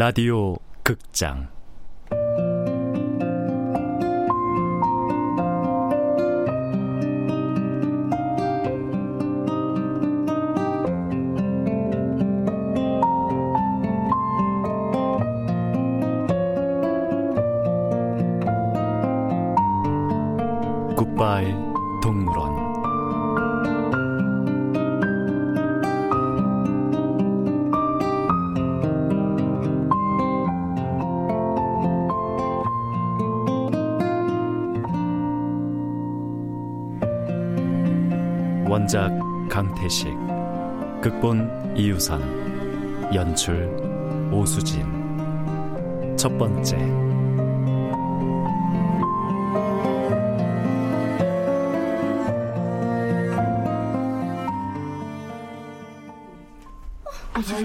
라디오 극장 원작 강태식 극본 이유선 연출 오수진 첫 번째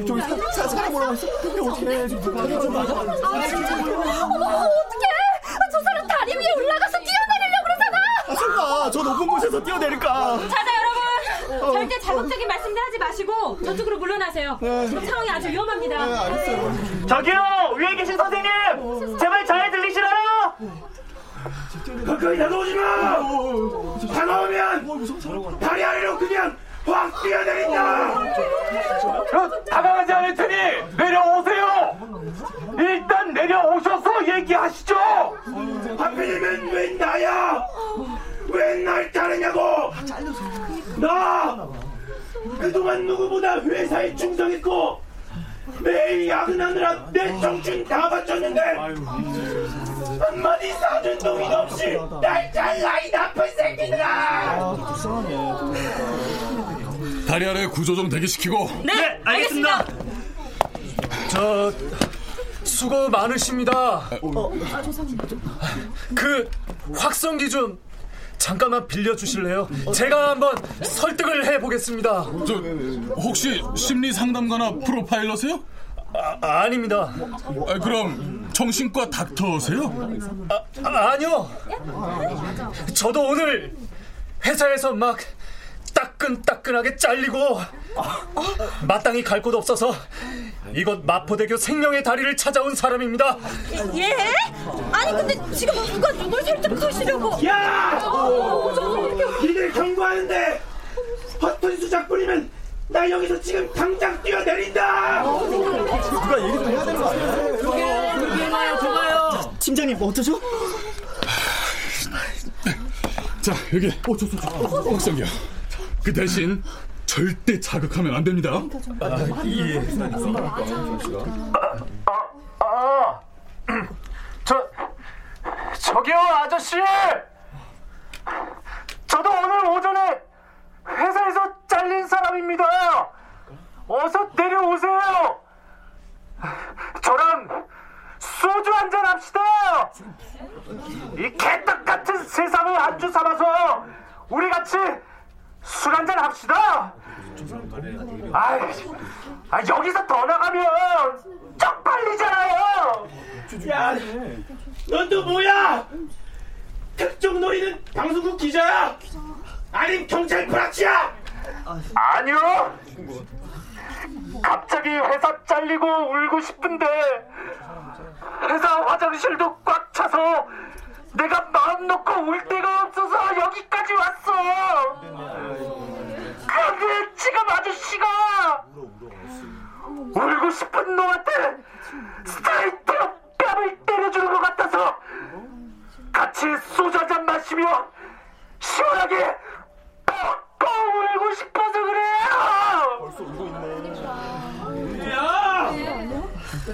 저기 사. 어떻게? 지금 어머 어떡해 저 사람 다리 위에 올라가서 뛰어내리려고 그러잖아 아, 설마 저 높은 곳에서 뛰어내릴까? 자자 여러분 절대 자극적인 말씀들 하지 마시고 저쪽으로 물러나세요 지금 상황이 아주 위험합니다 네, 알겠어요. 저기요 위에 계신 선생님 제발 잘 들리시나요? 가까이 다가오지 마! 다가오면 다리 아래로 그냥 확 뛰어내린다! 어, 다가가지 않을 테니 내려오세요! 일단 내려오셔서 얘기하시죠! 하필이면 왜 나야? 왜 날 따르냐고! 나! 그동안 누구보다 회사에 충성했고 매일 야근하느라 내 청춘 다 바쳤는데 한마디 사준 동의도 없이 날 잘라 이 나쁜 새끼들아! 다리 아래 구조정 대기시키고. 네, 알겠습니다. 저 수고 많으십니다. 그 확성기 좀 잠깐만 빌려주실래요? 제가 한번 설득을 해보겠습니다. 저 혹시 심리 상담가나 프로파일러세요? 아, 아닙니다. 아, 그럼 정신과 닥터세요? 아, 아, 아니요. 저도 오늘 회사에서 막 따끈따끈하게 잘리고 마땅히 갈 곳 없어서 이곳 마포대교 생명의 다리를 찾아온 사람입니다. 예? 아니 근데 지금 누가 누굴 설득하시려고 야! 니들 경고하는데 허튼 수작 부리면 나 여기서 지금 당장 뛰어내린다 누가 얘기 좀 해야 되는 거 아니야? 팀장님 어떠죠? 자 여기 확성기야 그 대신 절대 자극하면 안 됩니다 아, 저, 저기요, 아저씨! 저도 오늘 오전에 회사에서 잘린 사람입니다! 어서 내려오세요! 저랑 소주 한 잔 합시다! 이 개떡 같은 세상을 안주 삼아서 우리 같이 술 한잔 합시다! 아이, 아, 여기서 더 나가면 쪽팔리잖아요! 야, 넌 또 뭐야? 특종 노리는 방송국 기자야? 아님 경찰 프락치야? 아니요. 갑자기 회사 잘리고 울고 싶은데 회사 화장실도 꽉 차서 내가 마음 놓고 울 데가 없어서 여기까지 왔어. 그런데 지금 아저씨가 울고 싶은 놈한테 스트레이트로 뺨을 때려주는 것 같아서 같이 소주 한잔 마시며 시원하게 뻑뻑 울고 싶어서 그래요. 야,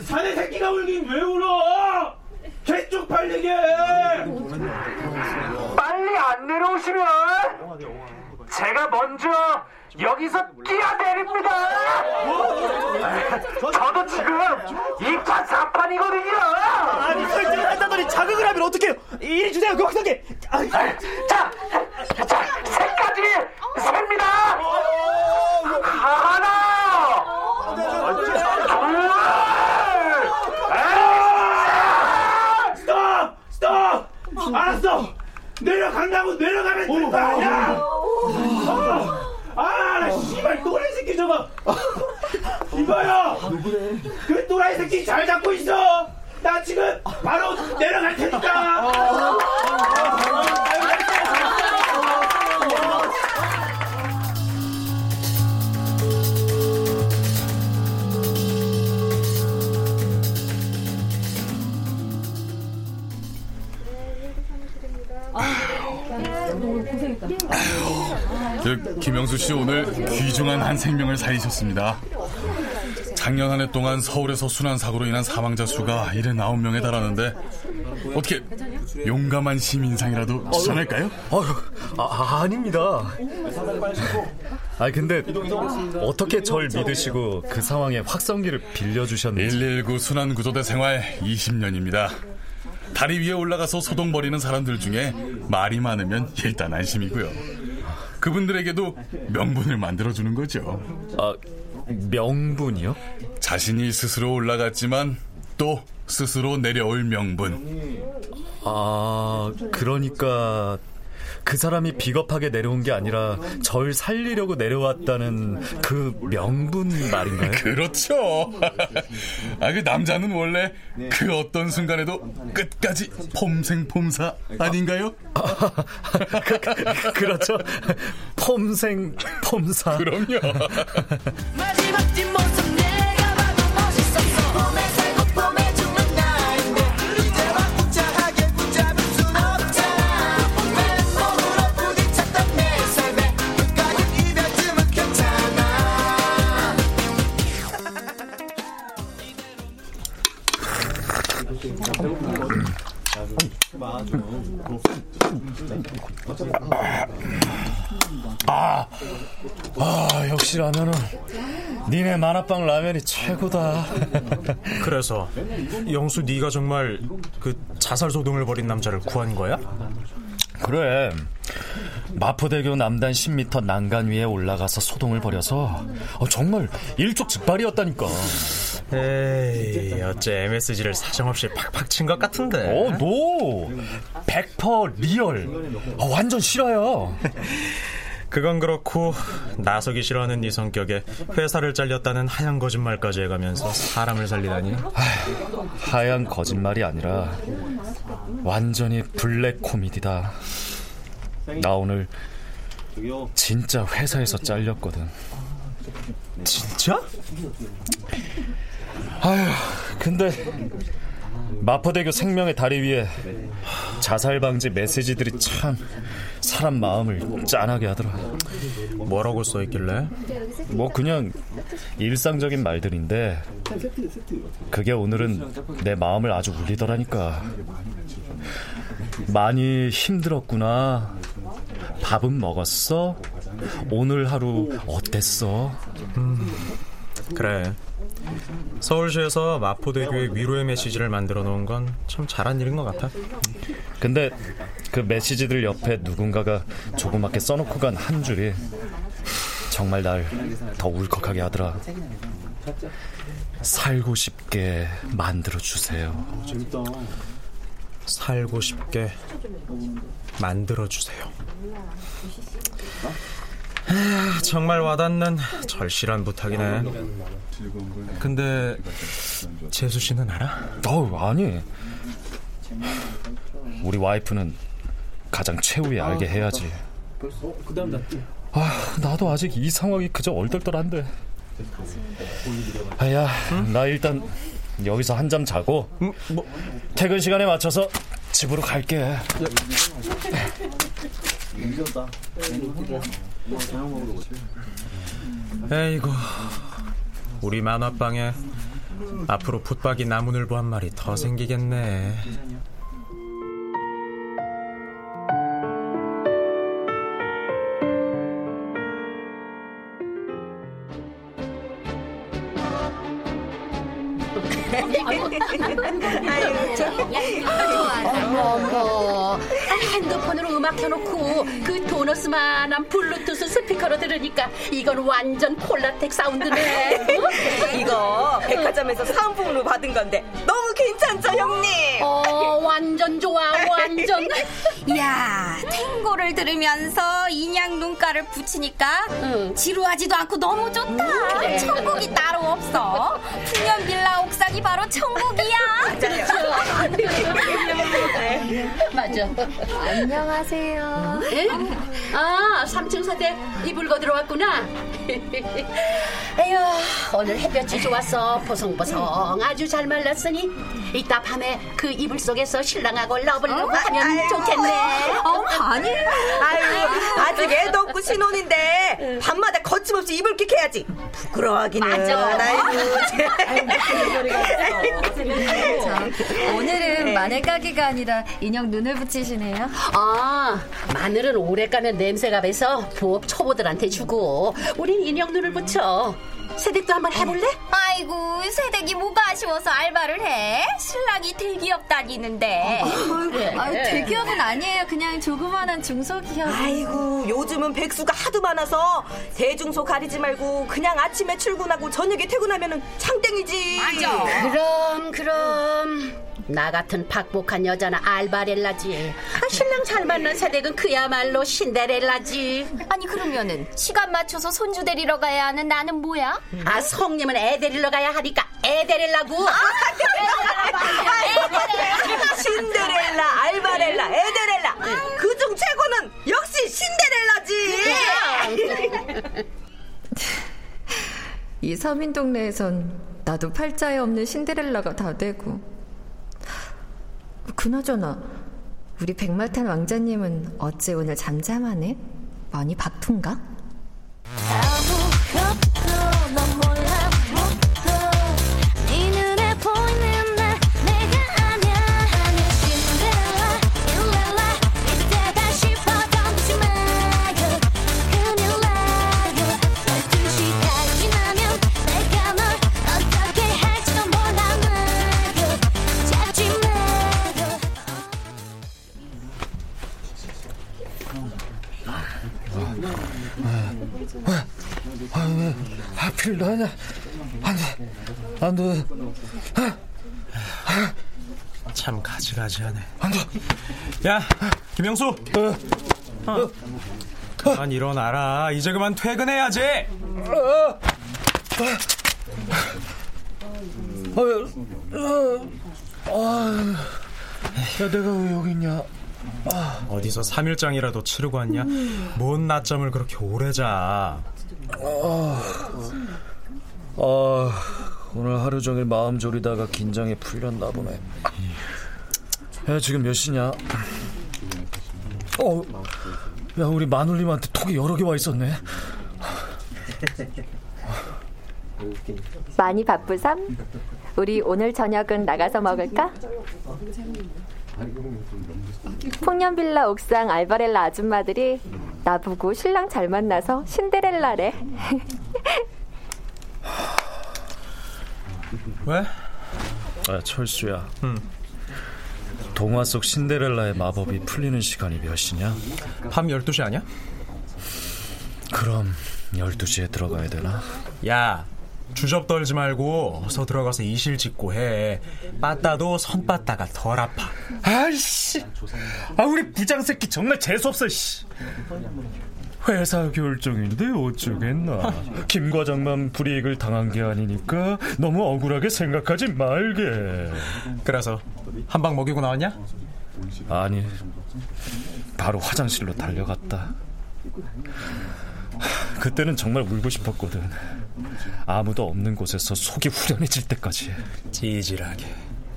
사내 새끼가 울긴 왜 울어? 개쪽 팔리게. 안 내려오시면 제가 먼저 여기서 뛰어내립니다. 저도 지금 2판 4판이거든요. 아니 설득을 한다더니 자극을 하면 어떡해요? 이리 주세요 그. 아, 자, 자, 세까지 셉니다. 하나, 둘, 스톱, 스톱. 알았어. 내려간다고 내려가면 되는 거 아니야? 어. 아, 나 씨발 또래 새끼 저거. 이봐요. 그 또라이 새끼 잘 잡고 있어. 나 지금 바로 내려갈 테니까. 그 김영수 씨 오늘 귀중한 한 생명을 살리셨습니다. 작년 한 해 동안 서울에서 순환 사고로 인한 사망자 수가 79명에 달하는데 어떻게 용감한 시민상이라도 추천할까요? 어휴, 아, 아닙니다. 아 근데 어떻게 절 믿으시고 그 상황에 확성기를 빌려주셨는지 119 순환 구조대 생활 20년입니다. 다리 위에 올라가서 소동 벌이는 사람들 중에 말이 많으면 일단 안심이고요. 그분들에게도 명분을 만들어주는 거죠. 아 명분이요? 자신이 스스로 올라갔지만 또 스스로 내려올 명분. 아 그러니까 그 사람이 비겁하게 내려온 게 아니라 절 살리려고 내려왔다는 그 명분 말인가요? 그렇죠. 아, 그 남자는 원래 그 어떤 순간에도 끝까지 폼생폼사 아닌가요? 그, 그, 그렇죠. 폼생 폼사. 그럼요. 마지막 뒷모습 아 역시 라면은 니네 만화방 라면이 최고다. 그래서 영수 네가 정말 그 자살 소동을 벌인 남자를 구한 거야? 그래. 마포대교 남단 10m 난간 위에 올라가서 소동을 벌여서 어, 정말 일촉즉발이었다니까. 에이 어째 MSG를 사정없이 팍팍 친 것 같은데 어, 너100% real. 어, 완전 실화야. 그건 그렇고 나서기 싫어하는 네 성격에 회사를 잘렸다는 하얀 거짓말까지 해가면서 사람을 살리다니 하얀 거짓말이 아니라 완전히 블랙 코미디다. 나 오늘 진짜 회사에서 잘렸거든. 진짜? 아휴, 근데 마포대교 생명의 다리 위에 자살 방지 메시지들이 참 사람 마음을 짠하게 하더라. 뭐라고 써 있길래? 뭐 그냥 일상적인 말들인데 그게 오늘은 내 마음을 아주 울리더라니까. 많이 힘들었구나. 밥은 먹었어? 오늘 하루 어땠어? 그래 서울시에서 마포대교에 위로의 메시지를 만들어 놓은 건 참 잘한 일인 것 같아 근데 그 메시지들 옆에 누군가가 조그맣게 써놓고 간 한 줄이 정말 날 더 울컥하게 하더라. 살고 싶게 만들어 주세요. 살고 싶게 만들어 주세요 아, 정말 와닿는 절실한 부탁이네 근데 재수 씨는 알아? 어우 아니. 우리 와이프는 가장 최후에 알게 해야지. 아 나도 아직 이 상황이 그저 얼떨떨한데. 아야 나 일단 여기서 한잠 자고 뭐 퇴근 시간에 맞춰서 집으로 갈게. 에이구. 우리 만화방에 앞으로 붙박이 나무늘보 한 마리 더 생기겠네 스 스피커로 들으니까 이건 완전 폴라텍 사운드네. 어? 이거 백화점에서 사은품으로 받은 건데 너무 괜찮죠 형님? 어 완전 좋아 완전. 야 탱고를 들으면서 인양 눈가를 붙이니까 응. 지루하지도 않고 너무 좋다. 그래. 천국이 따로 없어. 풍년 빌라 옥상이 바로 천국이야. 맞아. 안녕하세요. 에? 아 3층 새댁 이불 걷으러 왔구나. 에휴 오늘 햇볕이 좋았어 보송보송 아주 잘 말랐으니 이따 밤에 그 이불 속에서 신랑하고 love love 하면 좋겠네. 어, 아니. 아유 아직 애도 없고 신혼인데 밤마다 거침없이 이불킥 해야지 부끄러워하기는 맞아. 아이고 오늘은 마늘 가게가 아니라 인형 눈을 붙이시네요. 아 마늘은 오래 까면 냄새가 배서 부업 초보들한테 주고 우린 인형 눈을 붙여. 세댁도 한번 해볼래? 아이고 세댁이 뭐가 아쉬워서 알바를 해? 신랑이 대기업 다니는데. 그래. 아, 대기업은 아니에요. 그냥 조그만한 중소기업. 아이고 요즘은 백수가 하도 많아서 대중소 가리지 말고 그냥 아침에 출근하고 저녁에 퇴근하면은 창땡이지 그럼 그럼 나 같은 박복한 여자는 알바렐라지. 아, 신랑 잘 맞는 세댁은 그야말로 신데렐라지. 아니 그러면은 시간 맞춰서 손주 데리러 가야 하는 나는 뭐야? 아 성님은 애 데리러 가야 하니까 애 데리려고. 신데렐라. 알바렐라 에데렐라. 그중 최고는 역시 신데렐라지. 이 서민 동네에선 나도 팔자에 없는 신데렐라가 다 되고. 그나저나 우리 백마탄 왕자님은 어째 오늘 잠잠하네? 많이 바쁜가? 참 가지가지하네. 안 돼. 야, 김영수. 어. 그만 일어나라. 이제 그만 퇴근해야지. 야, 내가 왜 여기 있냐? 어디서 3일장이라도 치르고 왔냐? 뭔 낮잠을 그렇게 오래 자. 아, 오늘 하루 종일 마음 졸이다가 긴장이 풀렸나 보네. 야, 지금 몇 시냐? 어, 야, 우리 마눌님한테 톡이 여러 개 와 있었네. 많이 바쁘삼? 우리 오늘 저녁은 나가서 먹을까? 풍년빌라 옥상 알바렐라 아줌마들이 나보고 신랑 잘 만나서 신데렐라래. 왜? 아, 철수야. 동화 속 신데렐라의 마법이 풀리는 시간이 몇 시냐? 밤 12시 아니야? 그럼 12시에 들어가야 되나? 야, 주접 떨지 말고 어서 들어가서 이실 짓고 해. 빠따도 손 빠따가 덜 아파. 아이씨. 아, 우리 부장 새끼 정말 재수 없어, 씨. 회사 결정인데 어쩌겠나. 김 과장만 불이익을 당한 게 아니니까 너무 억울하게 생각하지 말게. 그래서 한 방 먹이고 나왔냐? 아니, 바로 화장실로 달려갔다. 그때는 정말 울고 싶었거든. 아무도 없는 곳에서 속이 후련해질 때까지. 찌질하게.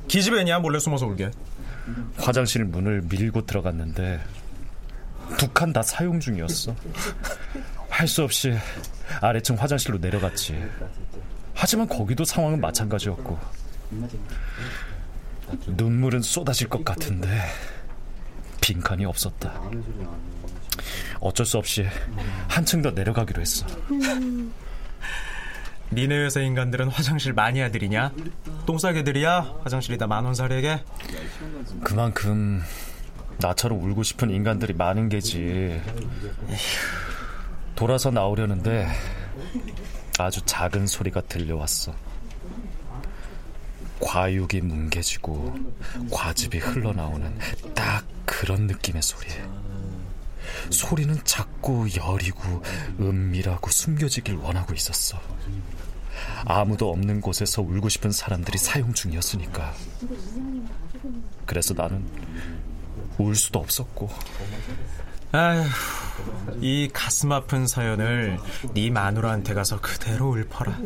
기집애냐 몰래 숨어서 울게. 화장실 문을 밀고 들어갔는데 두 칸 다 사용 중이었어. 할 수 없이 아래층 화장실로 내려갔지. 하지만 거기도 상황은 마찬가지였고 눈물은 쏟아질 것 같은데 빈칸이 없었다. 어쩔 수 없이 한층 더 내려가기로 했어. 니네 회사 인간들은 화장실 마니아들이냐? 똥싸개들이야? 화장실이 다 만원 사리에게? 그만큼 나처럼 울고 싶은 인간들이 많은 게지. 돌아서 나오려는데 아주 작은 소리가 들려왔어. 과육이 뭉개지고 과즙이 흘러나오는 딱 그런 느낌의 소리. 소리는 작고 여리고 은밀하고 숨겨지길 원하고 있었어. 아무도 없는 곳에서 울고 싶은 사람들이 사용 중이었으니까. 그래서 나는 울 수도 없었고. 아휴, 이 가슴 아픈 사연을 네 마누라한테 가서 그대로 읊어라.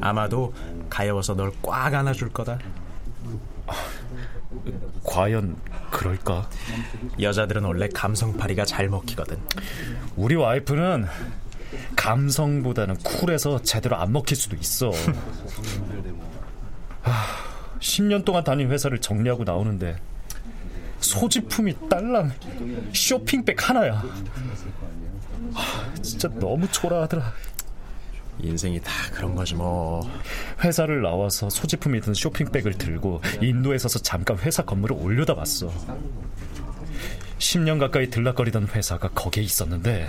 아마도 가여워서 널 꽉 안아줄 거다. 과연 그럴까? 여자들은 원래 감성파리가 잘 먹히거든. 우리 와이프는 감성보다는 쿨해서 제대로 안 먹힐 수도 있어. 하, 10년 동안 다닌 회사를 정리하고 나오는데 소지품이 딸랑 쇼핑백 하나야. 하, 진짜 너무 초라하더라. 인생이 다 그런 거지 뭐. 회사를 나와서 소지품이 든 쇼핑백을 들고 인도에 서서 잠깐 회사 건물을 올려다봤어. 10년 가까이 들락거리던 회사가 거기에 있었는데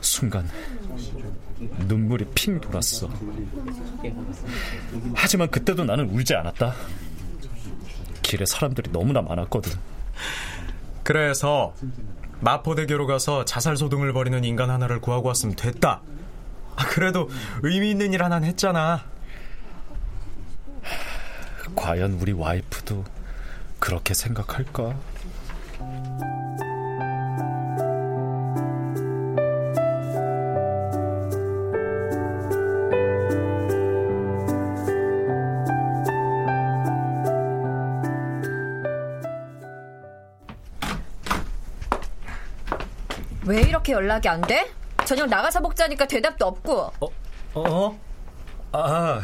순간 눈물이 핑 돌았어. 하지만 그때도 나는 울지 않았다. 길에 사람들이 너무나 많았거든. 그래서 마포대교로 가서 자살 소동을 벌이는 인간 하나를 구하고 왔으면 됐다. 아, 그래도 의미 있는 일 하나는 했잖아. 과연 우리 와이프도 그렇게 생각할까? 연락이 안 돼? 저녁 나가서 먹자니까 대답도 없고. 어? 어? 아,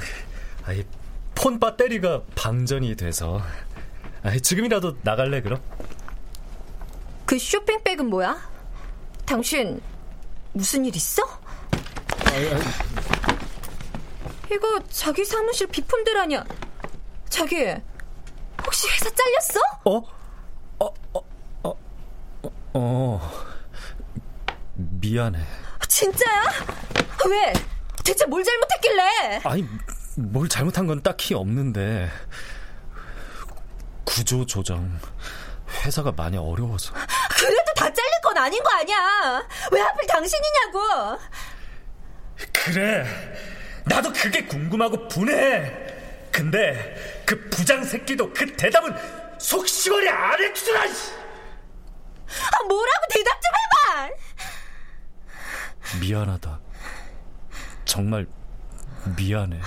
아이, 폰 배터리가 방전이 돼서. 아, 지금이라도 나갈래 그럼? 그 쇼핑백은 뭐야? 당신 무슨 일 있어? 이거 자기 사무실 비품들 아니야? 자기 혹시 회사 잘렸어? 어? 어? 어? 어? 어? 미안해. 진짜야? 왜? 대체 뭘 잘못했길래? 아니, 뭘 잘못한 건 딱히 없는데 구조 조정 회사가 많이 어려워서. 그래도 다 잘릴 건 아닌 거 아니야? 왜 하필 당신이냐고? 그래, 나도 그게 궁금하고 분해. 근데 그 부장 새끼도 그 대답은 속 시원히 안 해주더라. 아, 뭐라고 대답 좀 해봐. 미안하다. 정말 미안해.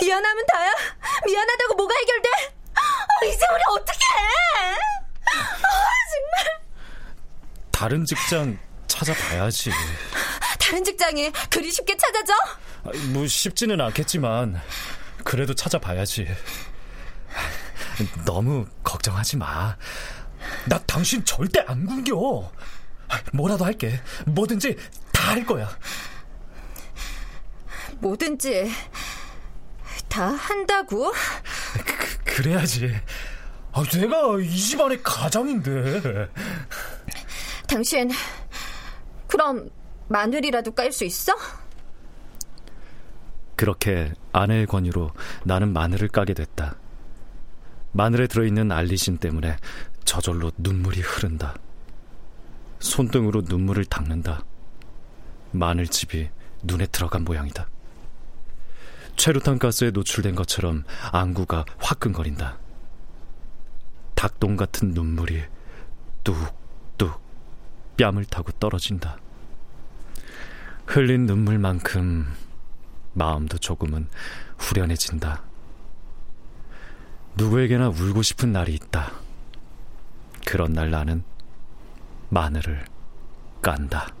미안하면 다야? 미안하다고 뭐가 해결돼? 어, 이제 우리 어떻게 해? 아, 정말. 다른 직장 찾아봐야지. 다른 직장이 그리 쉽게 찾아져? 뭐 쉽지는 않겠지만 그래도 찾아봐야지. 너무 걱정하지 마. 나 당신 절대 안 굶겨. 뭐라도 할게. 뭐든지 다 할 거야. 뭐든지 다 한다고? 그, 그래야지. 아, 내가 이 집안의 가장인데. 당신 그럼 마늘이라도 깔 수 있어? 그렇게 아내의 권유로 나는 마늘을 까게 됐다. 마늘에 들어있는 알리신 때문에 저절로 눈물이 흐른다. 손등으로 눈물을 닦는다. 마늘즙이 눈에 들어간 모양이다. 최루탄 가스에 노출된 것처럼 안구가 화끈거린다. 닭똥 같은 눈물이 뚝뚝 뺨을 타고 떨어진다. 흘린 눈물만큼 마음도 조금은 후련해진다. 누구에게나 울고 싶은 날이 있다. 그런 날 나는 마늘을 깐다.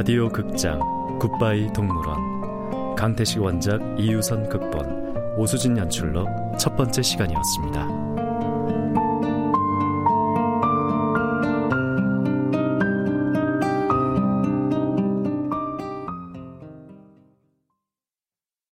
라디오 극장 굿바이 동물원 강태식 원작 이유선 극본 오수진 연출로 첫 번째 시간이었습니다.